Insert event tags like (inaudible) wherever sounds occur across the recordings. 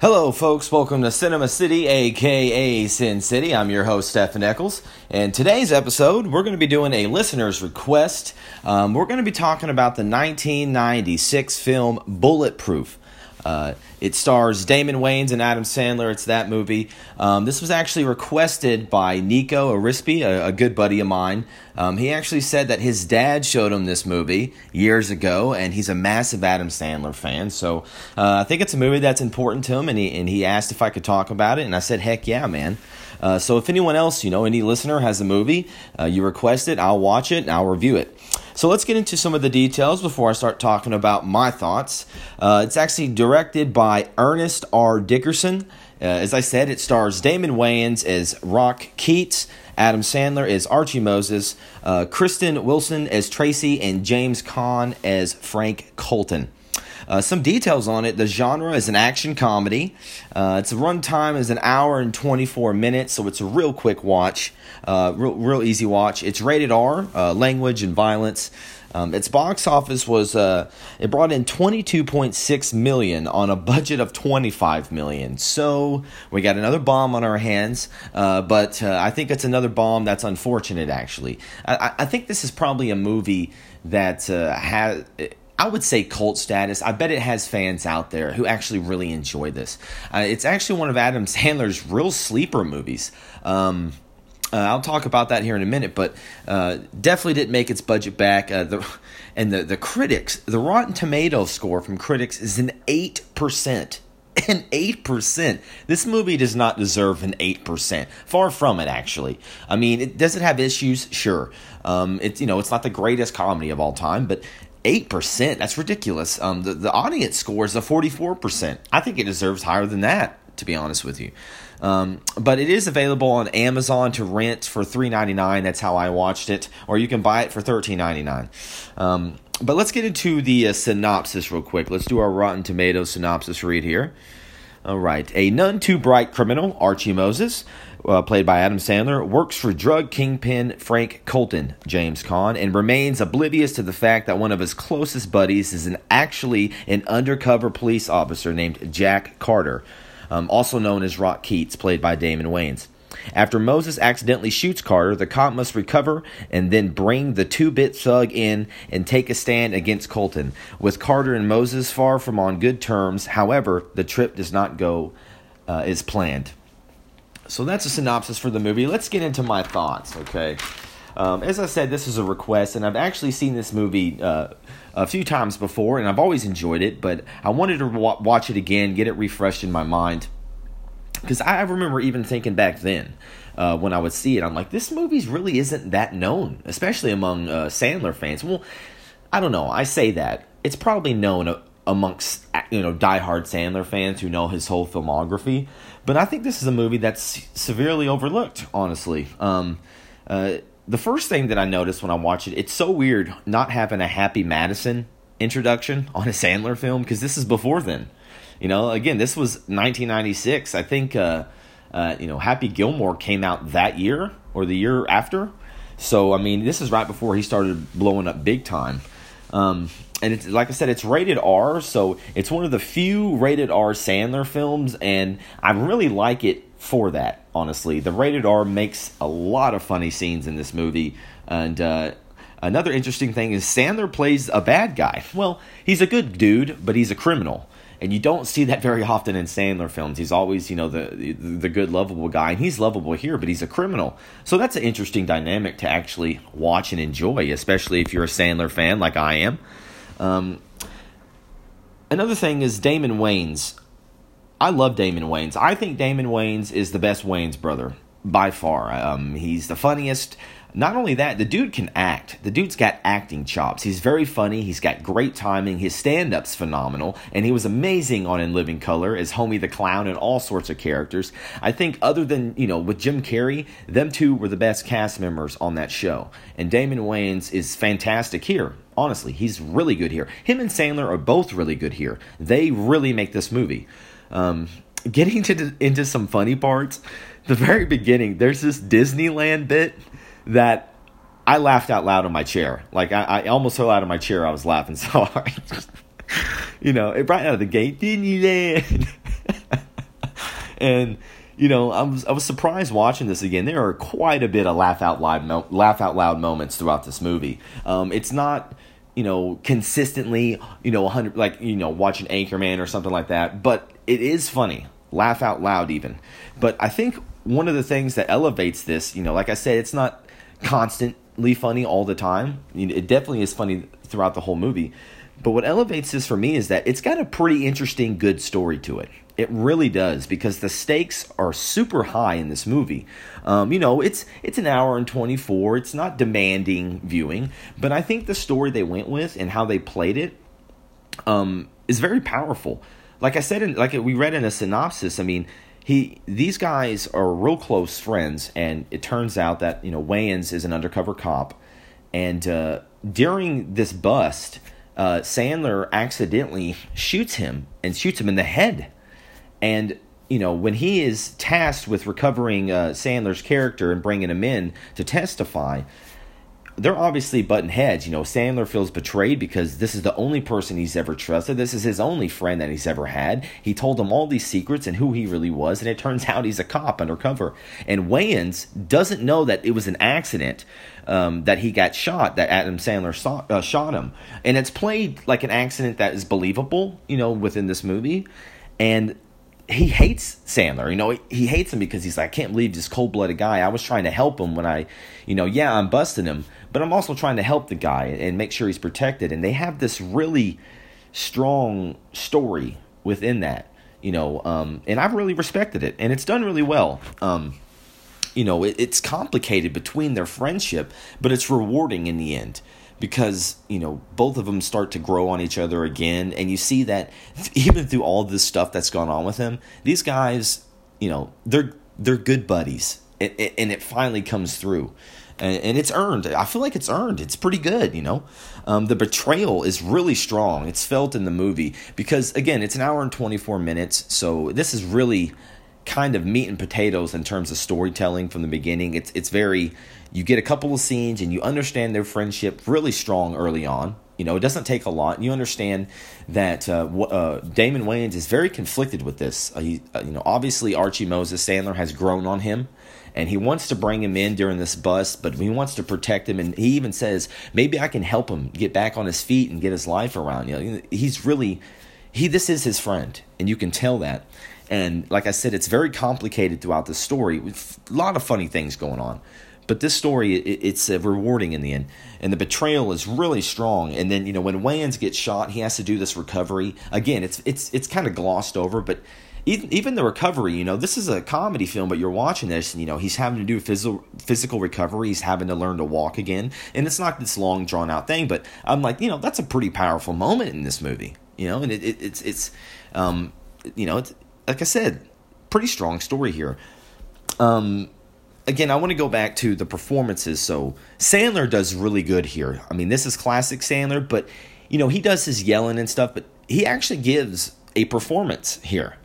Hello, folks. Welcome to Cinema City, aka Sin City. I'm your host, Stephen Eccles. And today's episode, we're going to be doing a listener's request. Um, we're going to be talking about the 1996 film Bulletproof. Uh, it stars Damon Wayans and Adam Sandler. It's that movie. Um, this was actually requested by Nico Arispi, a, a good buddy of mine. Um, he actually said that his dad showed him this movie years ago, and he's a massive Adam Sandler fan. So uh, I think it's a movie that's important to him, and he, and he asked if I could talk about it, and I said, heck yeah, man. Uh, so if anyone else, you know, any listener has a movie, uh, you request it, I'll watch it, and I'll review it. So let's get into some of the details before I start talking about my thoughts. Uh, it's actually directed by Ernest R. Dickerson. Uh, as I said, it stars Damon Wayans as Rock Keats, Adam Sandler as Archie Moses, uh, Kristen Wilson as Tracy, and James Caan as Frank Colton. Uh, some details on it. The genre is an action comedy. Uh, its runtime is an hour and 24 minutes, so it's a real quick watch, uh, real, real easy watch. It's rated R, uh, language and violence. Um, its box office was uh, it brought in 22.6 million on a budget of 25 million. So we got another bomb on our hands, uh, but uh, I think it's another bomb that's unfortunate. Actually, I, I think this is probably a movie that uh, has I would say cult status. I bet it has fans out there who actually really enjoy this. Uh, it's actually one of Adam Sandler's real sleeper movies. Um, uh, I'll talk about that here in a minute, but uh, definitely didn't make its budget back. Uh, the, and the, the critics, the Rotten Tomatoes score from critics is an 8%. (laughs) An 8%. This movie does not deserve an 8%. Far from it, actually. I mean, it, does it have issues? Sure. Um, it's, you know, it's not the greatest comedy of all time, but eight percent. That's ridiculous. Um, the the audience score is a forty four percent. I think it deserves higher than that. To be honest with you, um, but it is available on Amazon to rent for three ninety nine. That's how I watched it, or you can buy it for thirteen ninety nine. Um, but let's get into the uh, synopsis real quick. Let's do our Rotten Tomatoes synopsis read here. All right. A none too bright criminal, Archie Moses, uh, played by Adam Sandler, works for drug kingpin Frank Colton, James Caan, and remains oblivious to the fact that one of his closest buddies is an, actually an undercover police officer named Jack Carter, um, also known as Rock Keats, played by Damon Wayans. After Moses accidentally shoots Carter, the cop must recover and then bring the two bit thug in and take a stand against Colton. With Carter and Moses far from on good terms, however, the trip does not go uh, as planned. So that's a synopsis for the movie. Let's get into my thoughts, okay? Um, as I said, this is a request, and I've actually seen this movie uh, a few times before, and I've always enjoyed it, but I wanted to wa- watch it again, get it refreshed in my mind because I remember even thinking back then uh, when I would see it, I'm like, this movie really isn't that known, especially among uh, Sandler fans. Well, I don't know. I say that it's probably known uh, amongst you know diehard Sandler fans who know his whole filmography, but I think this is a movie that's severely overlooked. Honestly, um, uh, the first thing that I noticed when I watched it, it's so weird not having a Happy Madison introduction on a Sandler film because this is before then. You know, again, this was 1996. I think, uh, uh, you know, Happy Gilmore came out that year or the year after. So, I mean, this is right before he started blowing up big time. Um, and it's like I said, it's rated R, so it's one of the few rated R Sandler films, and I really like it for that. Honestly, the rated R makes a lot of funny scenes in this movie, and uh, another interesting thing is Sandler plays a bad guy. Well, he's a good dude, but he's a criminal and you don't see that very often in Sandler films. He's always, you know, the the good, lovable guy, and he's lovable here, but he's a criminal. So that's an interesting dynamic to actually watch and enjoy, especially if you're a Sandler fan like I am. Um, another thing is Damon Wayans. I love Damon Wayans. I think Damon Wayans is the best Wayans brother by far. Um, he's the funniest not only that, the dude can act. The dude's got acting chops. He's very funny. He's got great timing. His stand up's phenomenal. And he was amazing on In Living Color as Homie the Clown and all sorts of characters. I think, other than, you know, with Jim Carrey, them two were the best cast members on that show. And Damon Wayans is fantastic here. Honestly, he's really good here. Him and Sandler are both really good here. They really make this movie. Um, getting to, into some funny parts, the very beginning, there's this Disneyland bit that I laughed out loud in my chair. Like I, I almost fell out of my chair. I was laughing (laughs) so hard. you know, it right out of the gate, Disneyland. (laughs) and you know, I was I was surprised watching this again. There are quite a bit of laugh out loud laugh out loud moments throughout this movie. Um, it's not you know consistently you know 100 like you know watching Anchorman or something like that, but it is funny. Laugh out loud even. But I think one of the things that elevates this, you know, like I said, it's not constantly funny all the time. It definitely is funny throughout the whole movie. But what elevates this for me is that it's got a pretty interesting, good story to it. It really does because the stakes are super high in this movie. Um, you know, it's it's an hour and twenty four. It's not demanding viewing, but I think the story they went with and how they played it um, is very powerful. Like I said, in, like we read in a synopsis. I mean, he these guys are real close friends, and it turns out that you know Wayans is an undercover cop, and uh, during this bust uh, Sandler accidentally shoots him and shoots him in the head. And, you know, when he is tasked with recovering uh, Sandler's character and bringing him in to testify, they're obviously button heads. You know, Sandler feels betrayed because this is the only person he's ever trusted. This is his only friend that he's ever had. He told him all these secrets and who he really was, and it turns (laughs) out he's a cop undercover. And Wayans doesn't know that it was an accident um, that he got shot, that Adam Sandler saw, uh, shot him. And it's played like an accident that is believable, you know, within this movie. And he hates Sandler. You know, he, he hates him because he's like, I can't believe this cold blooded guy. I was trying to help him when I, you know, yeah, I'm busting him, but I'm also trying to help the guy and make sure he's protected. And they have this really strong story within that, you know, um, and I've really respected it, and it's done really well. Um, you know, it, it's complicated between their friendship, but it's rewarding in the end because you know both of them start to grow on each other again and you see that (laughs) even through all this stuff that's gone on with him these guys you know they're they're good buddies and, and it finally comes through and, and, it's earned i feel like it's earned it's pretty good you know um, the betrayal is really strong it's felt in the movie because again it's an hour and 24 minutes so this is really kind of meat and potatoes in terms of storytelling from the beginning it's it's very you get a couple of scenes and you understand their friendship really strong early on. You know, it doesn't take a lot. You understand that uh, uh, Damon Wayans is very conflicted with this. Uh, he, uh, you know, obviously Archie Moses Sandler has grown on him, and he wants to bring him in during this bust, but he wants to protect him. And he even says, maybe I can help him get back on his feet and get his life around. You know, he's really he. This is his friend, and you can tell that. And like I said, it's very complicated throughout the story with a lot of funny things going on. But this story, it, it's uh, rewarding in the end, and the betrayal is really strong. And then you know when Wayans gets shot, he has to do this recovery again. It's it's it's kind of glossed over, but even even the recovery, you know, this is a comedy film, but you're watching this, and you know he's having to do physical physical recovery. He's having to learn to walk again, and it's not this long drawn out thing. But I'm like, you know, that's a pretty powerful moment in this movie, you know, and it, it it's it's um you know it's like I said, pretty strong story here. Um, again, I want to go back to the performances. So Sandler does really good here. I mean, this is classic Sandler, but you know he does his yelling and stuff, but he actually gives a performance here,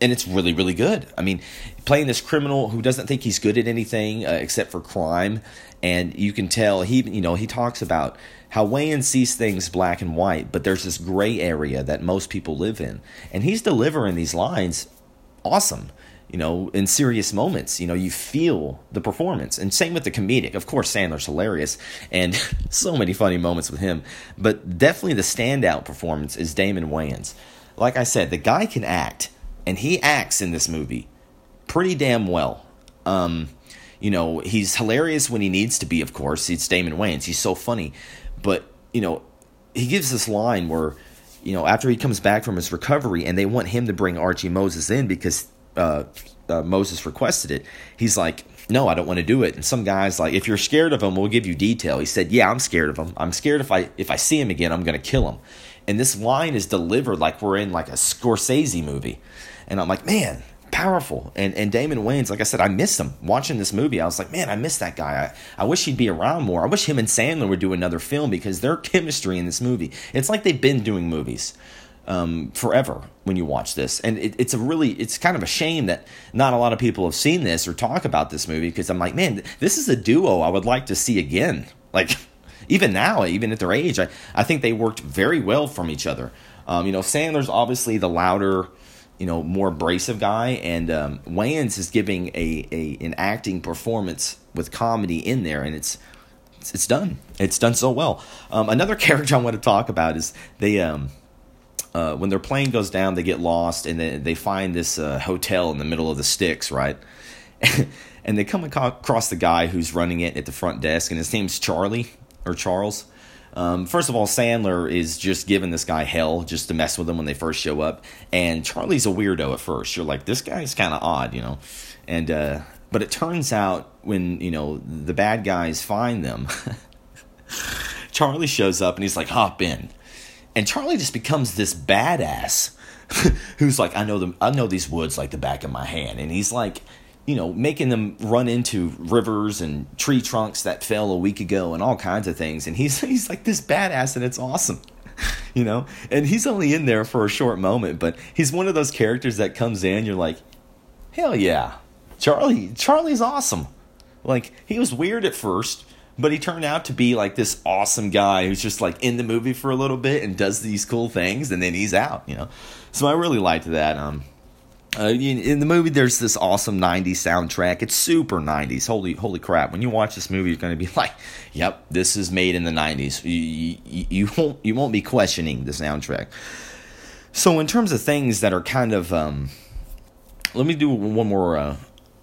and it's really really good. I mean, playing this criminal who doesn't think he's good at anything uh, except for crime, and you can tell he you know he talks about how Wayans sees things black and white, but there's this gray area that most people live in, and he's delivering these lines awesome you know, in serious moments, you know, you feel the performance. And same with the comedic. Of course, Sandler's hilarious and (laughs) so many funny moments with him. But definitely the standout performance is Damon Wayans. Like I said, the guy can act, and he acts in this movie pretty damn well. Um, you know, he's hilarious when he needs to be, of course. It's Damon Wayans. He's so funny. But, you know, he gives this line where, you know, after he comes back from his recovery and they want him to bring Archie Moses in because uh, uh, Moses requested it, he's like, no, I don't want to do it. And some guys like, if you're scared of him, we'll give you detail. He said, yeah, I'm scared of him. I'm scared if I if I see him again, I'm going to kill him. And this line is delivered like we're in like a Scorsese movie. And I'm like, man, powerful. And and Damon Wayans, like I said, I miss him watching this movie. I was like, man, I miss that guy. I, I wish he'd be around more. I wish him and Sandler would do another film because their chemistry in this movie. It's like they've been doing movies um, forever when you watch this. And it, it's a really, it's kind of a shame that not a lot of people have seen this or talk about this movie because I'm like, man, this is a duo I would like to see again. (laughs) Like, even now, even at their age, I, I think they worked very well from each other. Um, you know, Sandler's obviously the louder, you know more abrasive guy, and um, Wayans is giving a, a an acting performance with comedy in there, and it's it's, it's done. It's done so well. Um, another (laughs) character I want to talk about is they um. Uh, when their plane goes down, they get lost, and they, they find this uh, hotel in the middle of the sticks, right? (laughs) and they come across the guy who's running it at the front desk, and his name's Charlie or Charles. Um, first of all, Sandler is just giving this guy hell just to mess with him when they first show up, and Charlie's a weirdo at first. You're like, this guy's kind of odd, you know, and uh, but it turns out when you know the bad guys find them, (laughs) Charlie shows up and he's like, hop in, and Charlie just becomes this badass (laughs) who's like, I know them, I know these woods like the back of my hand, and he's like you know, making them run into rivers and tree trunks that fell a week ago and all kinds of things. And he's (laughs) he's like this badass and it's awesome. (laughs) You know? And he's only in there for a short moment, but he's one of those characters that comes in, you're like, Hell yeah. Charlie Charlie's awesome. Like, he was weird at first, but he turned out to be like this awesome guy who's just like in the movie for a little bit and does these cool things and then he's out, you know. So I really liked that. Um uh, in, the movie, there's this awesome '90s soundtrack. It's super '90s. Holy, holy crap! When you watch this movie, you're going to be (laughs) like, "Yep, this is made in the '90s." You, you, you, won't you won't be questioning the soundtrack. So, in terms of things that are kind of, um, let me do one more uh,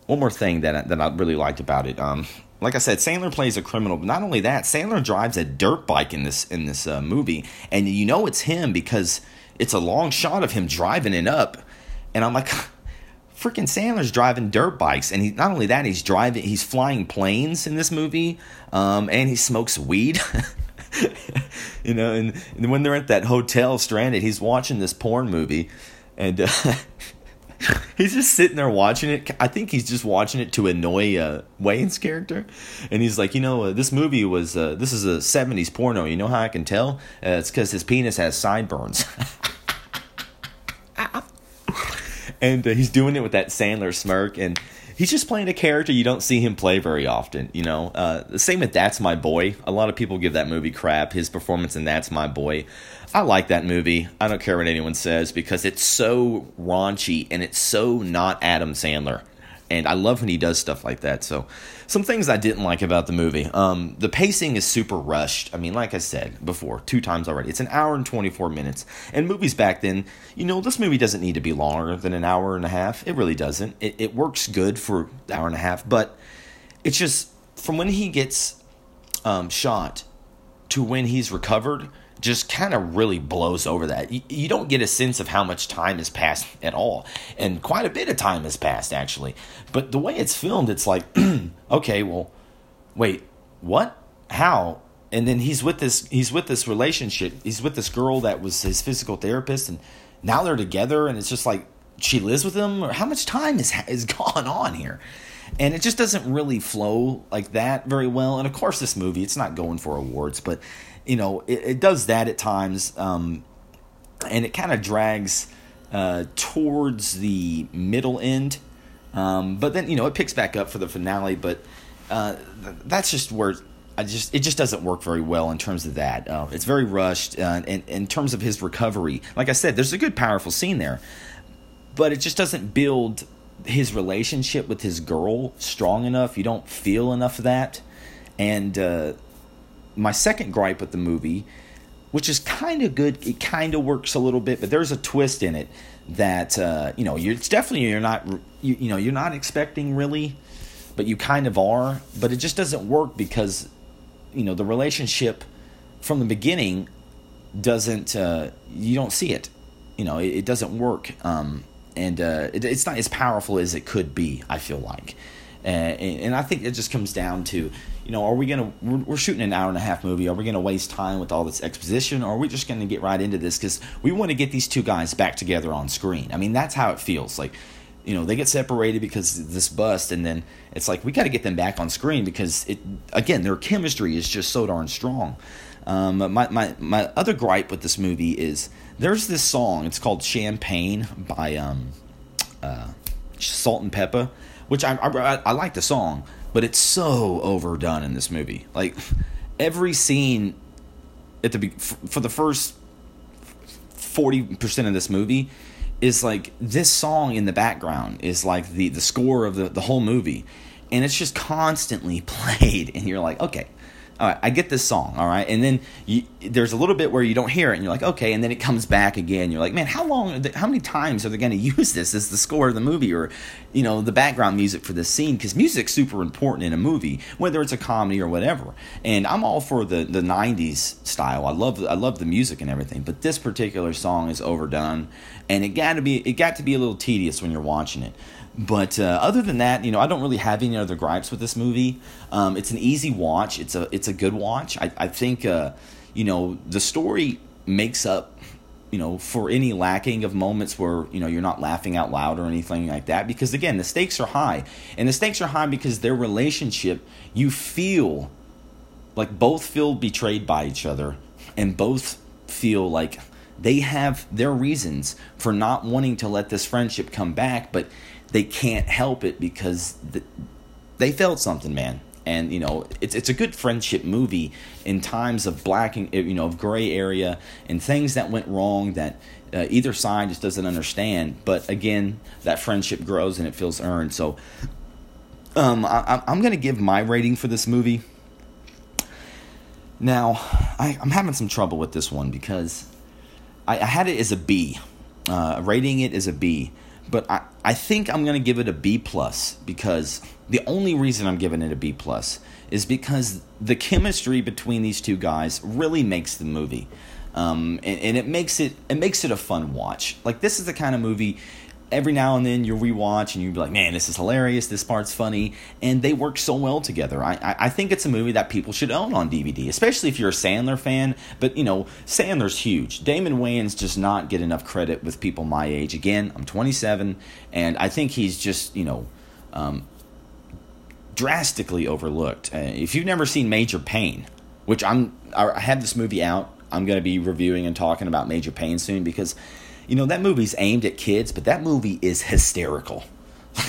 one more thing that that I really liked about it. Um, like I said, Sandler plays a criminal, but not only that, Sandler drives a dirt bike in this in this uh, movie, and you know it's him because it's a long shot of him driving it up and I'm like, (laughs) freaking Sandler's driving dirt bikes, and he not only that, he's driving, he's flying planes in this movie, um, and he smokes weed. (laughs) you know, and, and, when they're at that hotel stranded, he's watching this porn movie, and uh, (laughs) he's just sitting there watching it. I think he's just watching it to annoy uh, Wayans' character, and he's like, you know, uh, this movie was uh, this is a '70s porno. You know how I can tell? Uh, it's because his penis has sideburns and uh, he's doing it with that Sandler smirk, and he's just playing a character you don't see him play very often. You know, uh, the same with That's My Boy. A lot of people give that movie crap. His performance in That's My Boy, I like that movie. I don't care what anyone says because it's so raunchy and it's so not Adam Sandler and I love when he does stuff like that. So, some things I didn't like about the movie. Um, the pacing is super rushed. I mean, like I said before, two times already, it's an hour and 24 minutes. And movies back then, you know, this movie doesn't need to be longer than an hour and a half. It really doesn't. It, it works good for an hour and a half, but it's just from when he gets um, shot to when he's recovered just kind of really blows over that. You, you, don't get a sense of how much time has passed at all. And quite a bit of time has passed, actually. But the way it's filmed, it's like, (clears throat) okay, well, wait, what? How? And then he's with this he's with this relationship. He's with this girl that was his physical therapist and now they're together and it's just like she lives with him or how much time is is (laughs) gone on here? And it just doesn't really flow like that very well. And of course this movie, it's not going for awards, but you know, it, it does that at times, um, and it kind of drags uh, towards the middle end. Um, but then you know it picks back up for the finale. But uh, that's just where I just it just doesn't work very well in terms of that. Uh, it's very rushed. Uh, in terms of his recovery, like I said, there's a good, powerful scene there, but it just doesn't build his relationship with his girl strong enough. You don't feel enough of that, and uh, my second gripe with the movie, which is kind of good, it kind of works a little bit, but there's a twist in it that uh, you know you're, it's definitely you're not you, you know you're not expecting really, but you kind of are, but it just doesn't work because you know the relationship from the beginning doesn't uh, you don't see it, you know it, it doesn't work, um, and uh, it, it's not as powerful as it could be. I feel like. And, and I think it just comes down to you know, are we gonna we're, we're, shooting an hour and a half movie? Are we gonna waste time with all this exposition, or are we just gonna get right into this because we want to get these two guys back together on screen? I mean, that's how it feels. Like, you know, they get separated because this bust, and then it's like we got to get them back on screen because it again their chemistry is just so darn strong. Um, my, my my other gripe with this movie is there's this song. It's called Champagne by um, uh, Salt-N-Pepa, which I, I I like the song but it's so overdone in this movie. Like every scene at the for the first forty percent of this movie is like this song in the background is like the the score of the the whole movie and it's just constantly (laughs) played and you're like okay all right, I get this song, all right, and then you, there's a little bit where you don't hear it, and you're like, okay, and then it comes back again. You're like, man, how long, how many times are they going (laughs) to use this as the score of the movie, or you know, the background music for this scene? Because music's super important in a movie, whether it's a comedy or whatever. And I'm all for the the '90s style. I love I love the music and everything, but this particular song is overdone, and it got to be it got to be a little tedious when you're watching it. But uh, other than that, you know, I don't really have any other gripes with this movie. Um, it's an easy watch. It's a it's a good watch. I I think uh, you know the story makes up you know for any lacking of moments where you know you're not laughing out loud or anything like that because again the stakes are high and the stakes are high because their relationship you feel like both feel betrayed by each other and both feel like they have their reasons for not wanting to let this friendship come back but they can't help it because they felt something, man. And you know, it's it's a good friendship movie in times of black and you know of gray area and things that went wrong that uh, either side just doesn't understand. But again, that friendship grows and it feels earned. So, um, I, I'm to give my rating for this movie. Now, I, am having some trouble with this one because I, I had it as a B, uh, rating it as a B but I, I think I'm going to give it a B plus because the only reason I'm giving it a B plus is because the chemistry between these two guys really makes the movie. Um, and, and, it makes it it makes it a fun watch. Like this is the kind of movie every now and then you'll rewatch and you'll be like, man, this is hilarious. This part's funny, and they work so well together. I, I, I think it's a movie that people should own on DVD, especially if you're a Sandler fan. But you know, Sandler's huge. Damon Wayans does not get enough credit with people my age. Again, I'm 27, and I think he's just you know. Um, drastically overlooked. Uh, if you've never seen Major Payne, which I'm, I have this movie out. I'm going to be reviewing and talking about Major Payne soon because you know, that movie's aimed at kids, but that movie is hysterical. (laughs)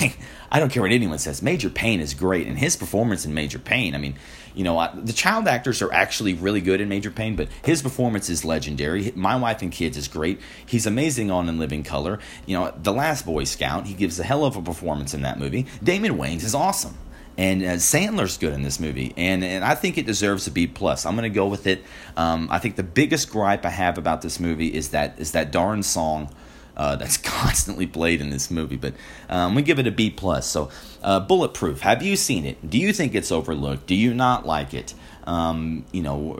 Like, I don't care what anyone says. Major Payne is great, and his performance in Major Payne, I mean, you know, the child actors are actually really good in Major Payne, but his performance is legendary. My Wife and Kids is great. He's amazing on In Living Color. You know, The Last Boy Scout, he gives a hell of a performance in that movie. Damon Wayans is awesome and uh, Sandler's good in this movie, and and I think it deserves a B plus. I'm to go with it. Um, I think the biggest gripe I have about this movie is that is that darn song. Uh, that's (laughs) constantly played in this movie, but um, we give it a B plus. So, uh, Bulletproof. Have you seen it? Do you think it's overlooked? Do you not like it? Um, you know,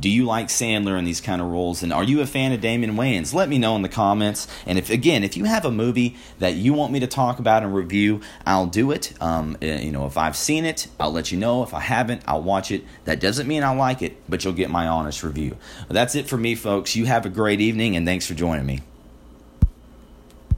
do you like Sandler in these kind of roles? And are you a fan of Damon Wayans? Let me know in the comments. And if again, if you have a movie that you want me to talk about and review, I'll do it. Um, eh, you know, if I've seen it, I'll let you know. If I haven't, I'll watch it. That doesn't mean I like it, but you'll get my honest review. That's it for me, folks. You have a great evening, and thanks for joining me.